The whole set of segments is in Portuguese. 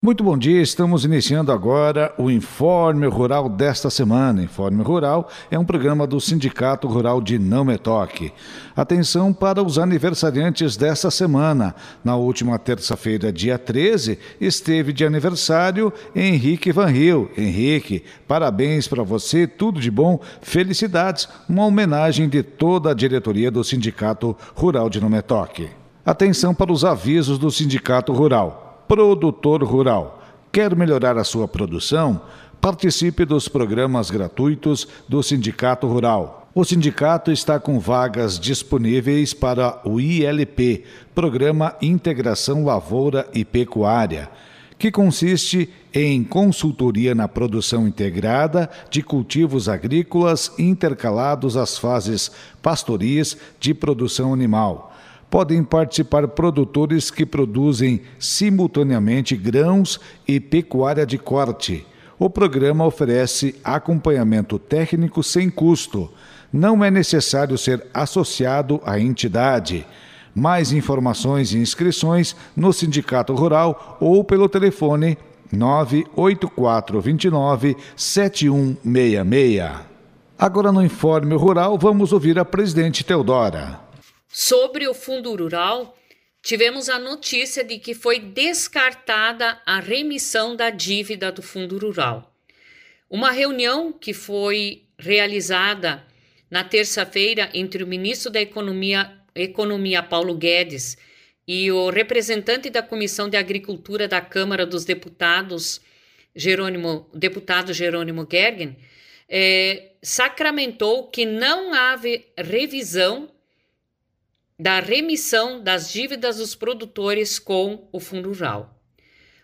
Muito bom dia, estamos iniciando agora o Informe Rural desta semana. Informe Rural é um programa do Sindicato Rural de Não Metoque. Atenção para os aniversariantes desta semana. Na última terça-feira, dia 13, esteve de aniversário Henrique Van Rio. Henrique, parabéns para você, tudo de bom, felicidades. Uma homenagem de toda a diretoria do Sindicato Rural de Não Metoque. Atenção para os avisos do Sindicato Rural produtor rural. Quer melhorar a sua produção? Participe dos programas gratuitos do Sindicato Rural. O sindicato está com vagas disponíveis para o ILP, Programa Integração Lavoura e Pecuária, que consiste em consultoria na produção integrada de cultivos agrícolas intercalados às fases pastoris de produção animal podem participar produtores que produzem simultaneamente grãos e pecuária de corte. O programa oferece acompanhamento técnico sem custo. Não é necessário ser associado à entidade. Mais informações e inscrições no Sindicato Rural ou pelo telefone 98429 7166. Agora no Informe Rural, vamos ouvir a presidente Teodora. Sobre o Fundo Rural, tivemos a notícia de que foi descartada a remissão da dívida do Fundo Rural. Uma reunião que foi realizada na terça-feira entre o ministro da Economia, Economia Paulo Guedes e o representante da Comissão de Agricultura da Câmara dos Deputados, Jerônimo, deputado Jerônimo Gergen, é, sacramentou que não houve revisão da remissão das dívidas dos produtores com o Fundo Rural.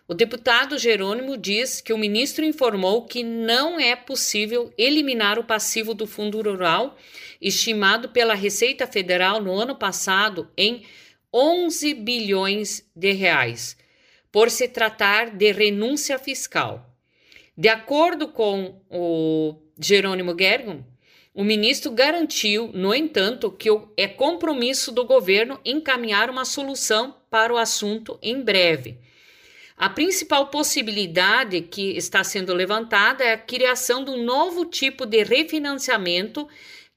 O deputado Jerônimo diz que o ministro informou que não é possível eliminar o passivo do Fundo Rural, estimado pela Receita Federal no ano passado em 11 bilhões de reais, por se tratar de renúncia fiscal. De acordo com o Jerônimo Gergon, o ministro garantiu, no entanto, que é compromisso do governo encaminhar uma solução para o assunto em breve. A principal possibilidade que está sendo levantada é a criação de um novo tipo de refinanciamento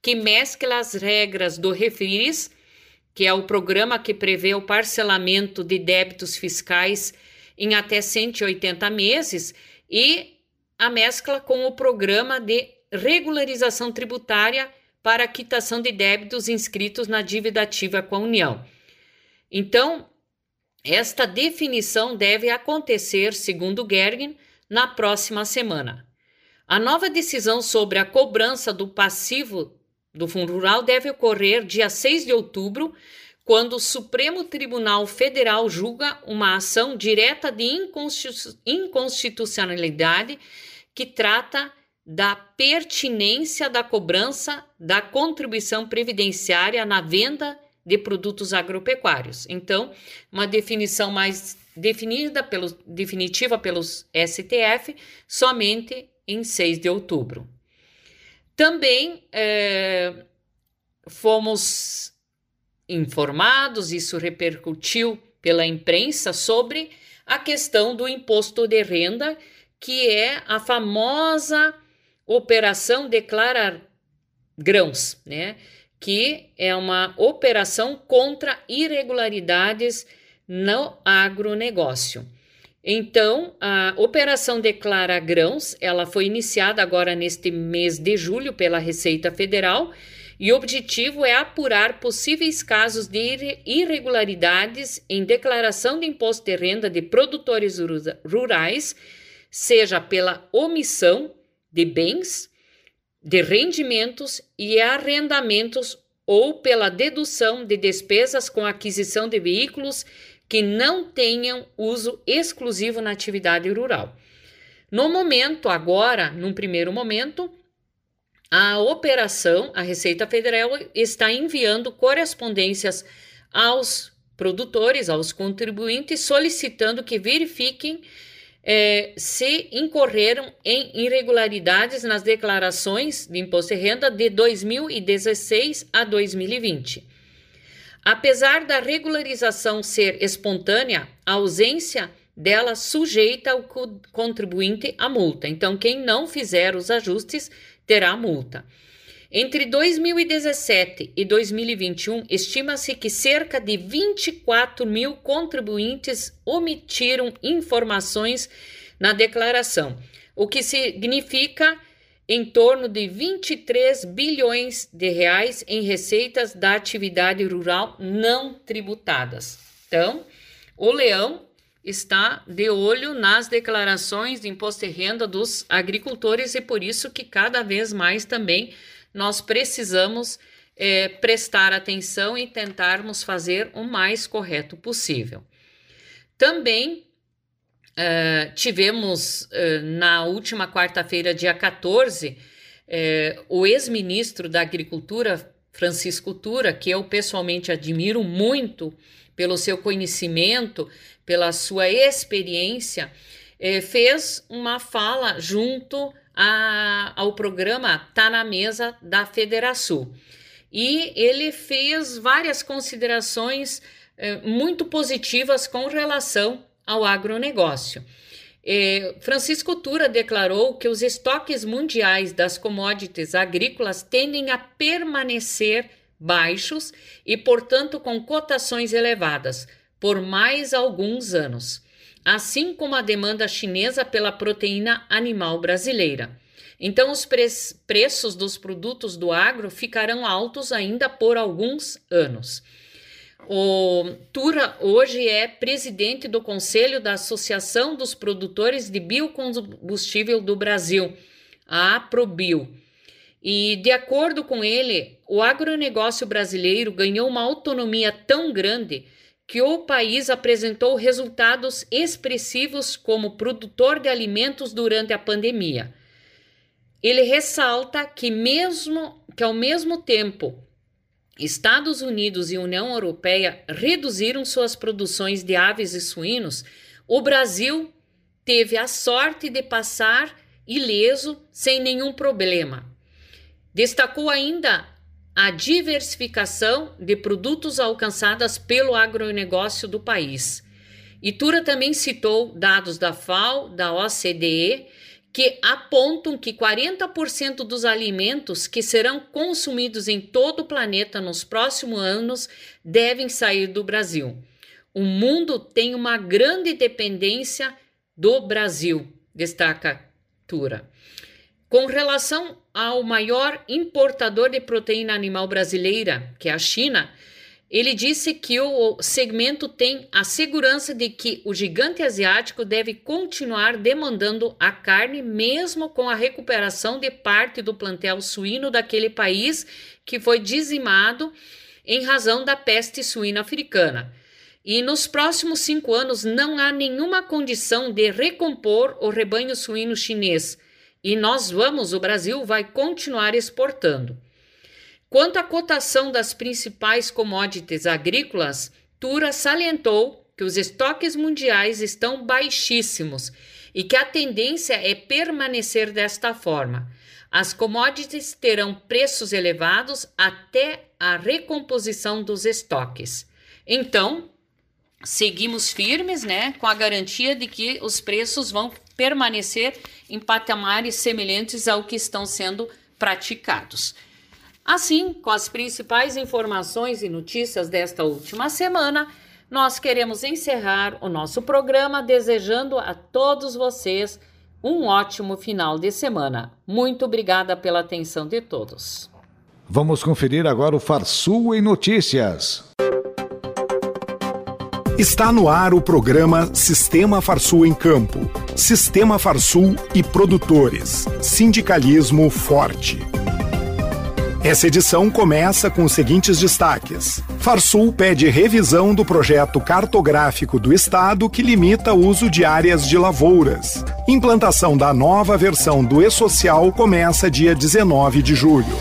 que mescla as regras do Refis, que é o programa que prevê o parcelamento de débitos fiscais em até 180 meses, e a mescla com o programa de regularização tributária para quitação de débitos inscritos na dívida ativa com a União. Então, esta definição deve acontecer, segundo Gergen, na próxima semana. A nova decisão sobre a cobrança do passivo do Fundo Rural deve ocorrer dia 6 de outubro, quando o Supremo Tribunal Federal julga uma ação direta de inconstitucionalidade que trata da pertinência da cobrança da contribuição previdenciária na venda de produtos agropecuários. Então, uma definição mais definida pelo, definitiva pelos STF somente em 6 de outubro. Também é, fomos informados, isso repercutiu pela imprensa, sobre a questão do imposto de renda, que é a famosa Operação Declara Grãos, né? Que é uma operação contra irregularidades no agronegócio. Então, a Operação Declara Grãos, ela foi iniciada agora neste mês de julho pela Receita Federal e o objetivo é apurar possíveis casos de irregularidades em declaração de imposto de renda de produtores rurais, seja pela omissão de bens, de rendimentos e arrendamentos ou pela dedução de despesas com aquisição de veículos que não tenham uso exclusivo na atividade rural. No momento, agora, num primeiro momento, a operação, a Receita Federal está enviando correspondências aos produtores, aos contribuintes, solicitando que verifiquem é, se incorreram em irregularidades nas declarações de imposto de renda de 2016 a 2020. Apesar da regularização ser espontânea, a ausência dela sujeita o contribuinte à multa. Então, quem não fizer os ajustes terá multa. Entre 2017 e 2021, estima-se que cerca de 24 mil contribuintes omitiram informações na declaração, o que significa em torno de 23 bilhões de reais em receitas da atividade rural não tributadas. Então, o Leão está de olho nas declarações de imposto de renda dos agricultores e por isso que cada vez mais também nós precisamos é, prestar atenção e tentarmos fazer o mais correto possível. Também Uh, tivemos uh, na última quarta-feira, dia 14, uh, eh, o ex-ministro da Agricultura, Francisco Tura, que eu pessoalmente admiro muito pelo seu conhecimento, pela sua experiência, fez uma fala junto a, ao programa Tá na Mesa da Federação. E ele fez várias considerações muito positivas com relação ao agronegócio. É, Francisco Tura declarou que os estoques mundiais das commodities agrícolas tendem a permanecer baixos e, portanto, com cotações elevadas por mais alguns anos, assim como a demanda chinesa pela proteína animal brasileira. Então, os pre preços dos produtos do agro ficarão altos ainda por alguns anos. O Tura hoje é presidente do Conselho da Associação dos Produtores de Biocombustível do Brasil, a Aprobio. E, de acordo com ele, o agronegócio brasileiro ganhou uma autonomia tão grande que o país apresentou resultados expressivos como produtor de alimentos durante a pandemia. Ele ressalta que mesmo que ao mesmo tempo Estados Unidos e União Europeia reduziram suas produções de aves e suínos, o Brasil teve a sorte de passar ileso sem nenhum problema. Destacou ainda a diversificação de produtos alcançadas pelo agronegócio do país. Itura também citou dados da FAO, da OCDE que apontam que 40% dos alimentos que serão consumidos em todo o planeta nos próximos anos devem sair do Brasil. O mundo tem uma grande dependência do Brasil, destaca Tura. Com relação ao maior importador de proteína animal brasileira, que é a China, ele disse que o segmento tem a segurança de que o gigante asiático deve continuar demandando a carne, mesmo com a recuperação de parte do plantel suíno daquele país que foi dizimado em razão da peste suína africana. E nos próximos cinco anos não há nenhuma condição de recompor o rebanho suíno chinês. E nós vamos, o Brasil vai continuar exportando. Quanto à cotação das principais commodities agrícolas, Tura salientou que os estoques mundiais estão baixíssimos e que a tendência é permanecer desta forma. As commodities terão preços elevados até a recomposição dos estoques. Então, seguimos firmes, né, com a garantia de que os preços vão permanecer em patamares semelhantes ao que estão sendo praticados. Assim, com as principais informações e notícias desta última semana, nós queremos encerrar o nosso programa desejando a todos vocês um ótimo final de semana. Muito obrigada pela atenção de todos. Vamos conferir agora o Farsul em Notícias. Está no ar o programa Sistema Farsul em Campo. Sistema Farsul e produtores. Sindicalismo forte. Essa edição começa com os seguintes destaques. Farsul pede revisão do projeto cartográfico do Estado que limita o uso de áreas de lavouras. Implantação da nova versão do E-Social começa dia 19 de julho.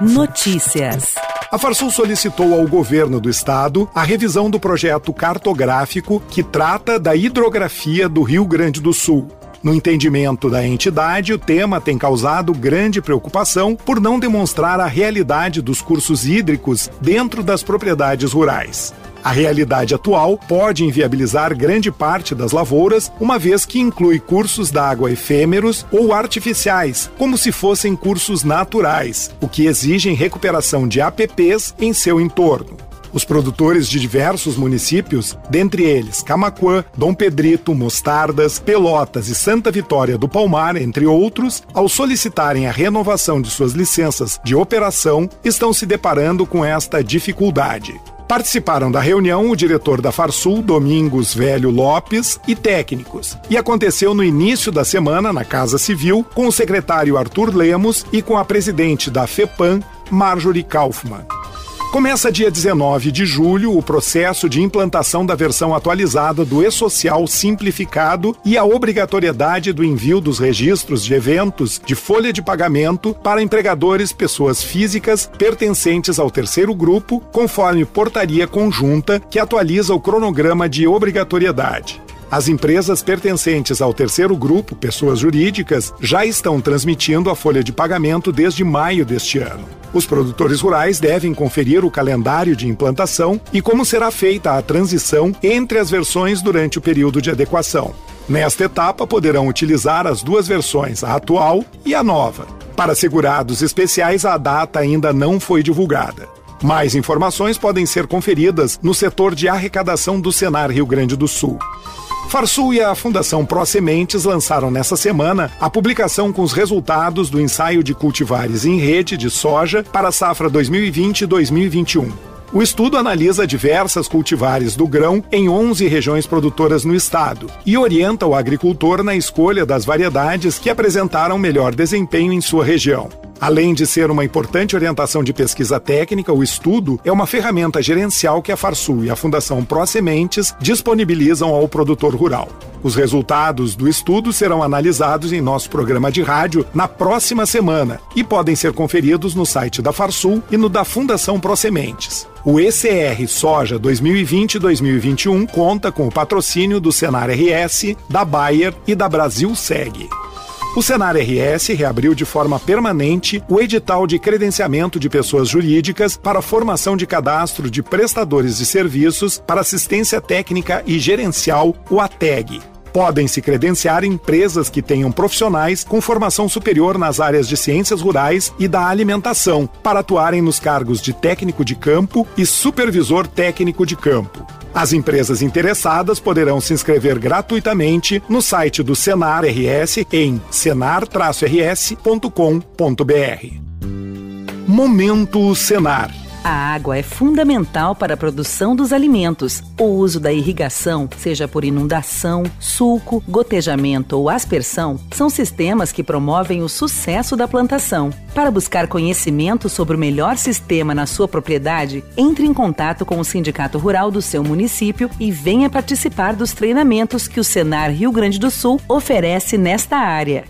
Notícias. A Farsul solicitou ao governo do estado a revisão do projeto cartográfico que trata da hidrografia do Rio Grande do Sul. No entendimento da entidade, o tema tem causado grande preocupação por não demonstrar a realidade dos cursos hídricos dentro das propriedades rurais. A realidade atual pode inviabilizar grande parte das lavouras, uma vez que inclui cursos d'água efêmeros ou artificiais, como se fossem cursos naturais, o que exigem recuperação de APPs em seu entorno. Os produtores de diversos municípios, dentre eles Camaquã, Dom Pedrito, Mostardas, Pelotas e Santa Vitória do Palmar, entre outros, ao solicitarem a renovação de suas licenças de operação, estão se deparando com esta dificuldade. Participaram da reunião o diretor da Farsul, Domingos Velho Lopes, e técnicos. E aconteceu no início da semana, na Casa Civil, com o secretário Arthur Lemos e com a presidente da FEPAM, Marjorie Kaufmann. Começa dia 19 de julho o processo de implantação da versão atualizada do E-Social simplificado e a obrigatoriedade do envio dos registros de eventos de folha de pagamento para empregadores pessoas físicas pertencentes ao terceiro grupo, conforme portaria conjunta que atualiza o cronograma de obrigatoriedade. As empresas pertencentes ao terceiro grupo, pessoas jurídicas, já estão transmitindo a folha de pagamento desde maio deste ano. Os produtores rurais devem conferir o calendário de implantação e como será feita a transição entre as versões durante o período de adequação. Nesta etapa, poderão utilizar as duas versões, a atual e a nova. Para segurados especiais, a data ainda não foi divulgada. Mais informações podem ser conferidas no setor de arrecadação do Senar Rio Grande do Sul. Farsul e a Fundação Pro Sementes lançaram nessa semana a publicação com os resultados do ensaio de cultivares em rede de soja para a safra 2020-2021. O estudo analisa diversas cultivares do grão em 11 regiões produtoras no estado e orienta o agricultor na escolha das variedades que apresentaram melhor desempenho em sua região. Além de ser uma importante orientação de pesquisa técnica, o estudo é uma ferramenta gerencial que a Farsul e a Fundação Pro Sementes disponibilizam ao produtor rural. Os resultados do estudo serão analisados em nosso programa de rádio na próxima semana e podem ser conferidos no site da Farsul e no da Fundação Pro Sementes. O ECR Soja 2020-2021 conta com o patrocínio do Senar RS, da Bayer e da Brasil Seg. O Senar RS reabriu de forma permanente o edital de credenciamento de pessoas jurídicas para formação de cadastro de prestadores de serviços para assistência técnica e gerencial, o ATEG. Podem se credenciar empresas que tenham profissionais com formação superior nas áreas de ciências rurais e da alimentação, para atuarem nos cargos de técnico de campo e supervisor técnico de campo. As empresas interessadas poderão se inscrever gratuitamente no site do Senar RS em senar-rs.com.br. Momento Senar. A água é fundamental para a produção dos alimentos. O uso da irrigação, seja por inundação, sulco, gotejamento ou aspersão, são sistemas que promovem o sucesso da plantação. Para buscar conhecimento sobre o melhor sistema na sua propriedade, entre em contato com o Sindicato Rural do seu município e venha participar dos treinamentos que o Senar Rio Grande do Sul oferece nesta área.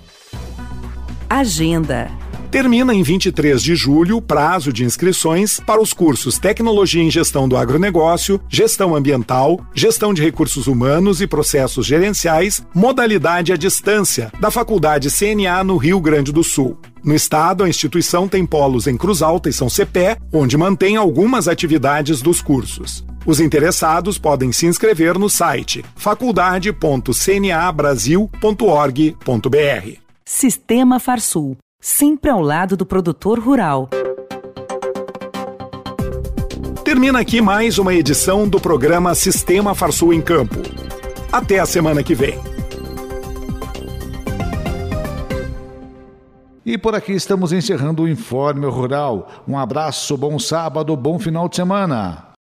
Agenda Termina em 23 de julho o prazo de inscrições para os cursos Tecnologia em Gestão do Agronegócio, Gestão Ambiental, Gestão de Recursos Humanos e Processos Gerenciais, modalidade à distância, da Faculdade CNA no Rio Grande do Sul. No estado, a instituição tem polos em Cruz Alta e São Cepé, onde mantém algumas atividades dos cursos. Os interessados podem se inscrever no site faculdade.cnabrasil.org.br. Sistema Farsul sempre ao lado do produtor rural. Termina aqui mais uma edição do programa Sistema Farsul em Campo. Até a semana que vem. E por aqui estamos encerrando o Informe Rural. Um abraço, bom sábado, bom final de semana.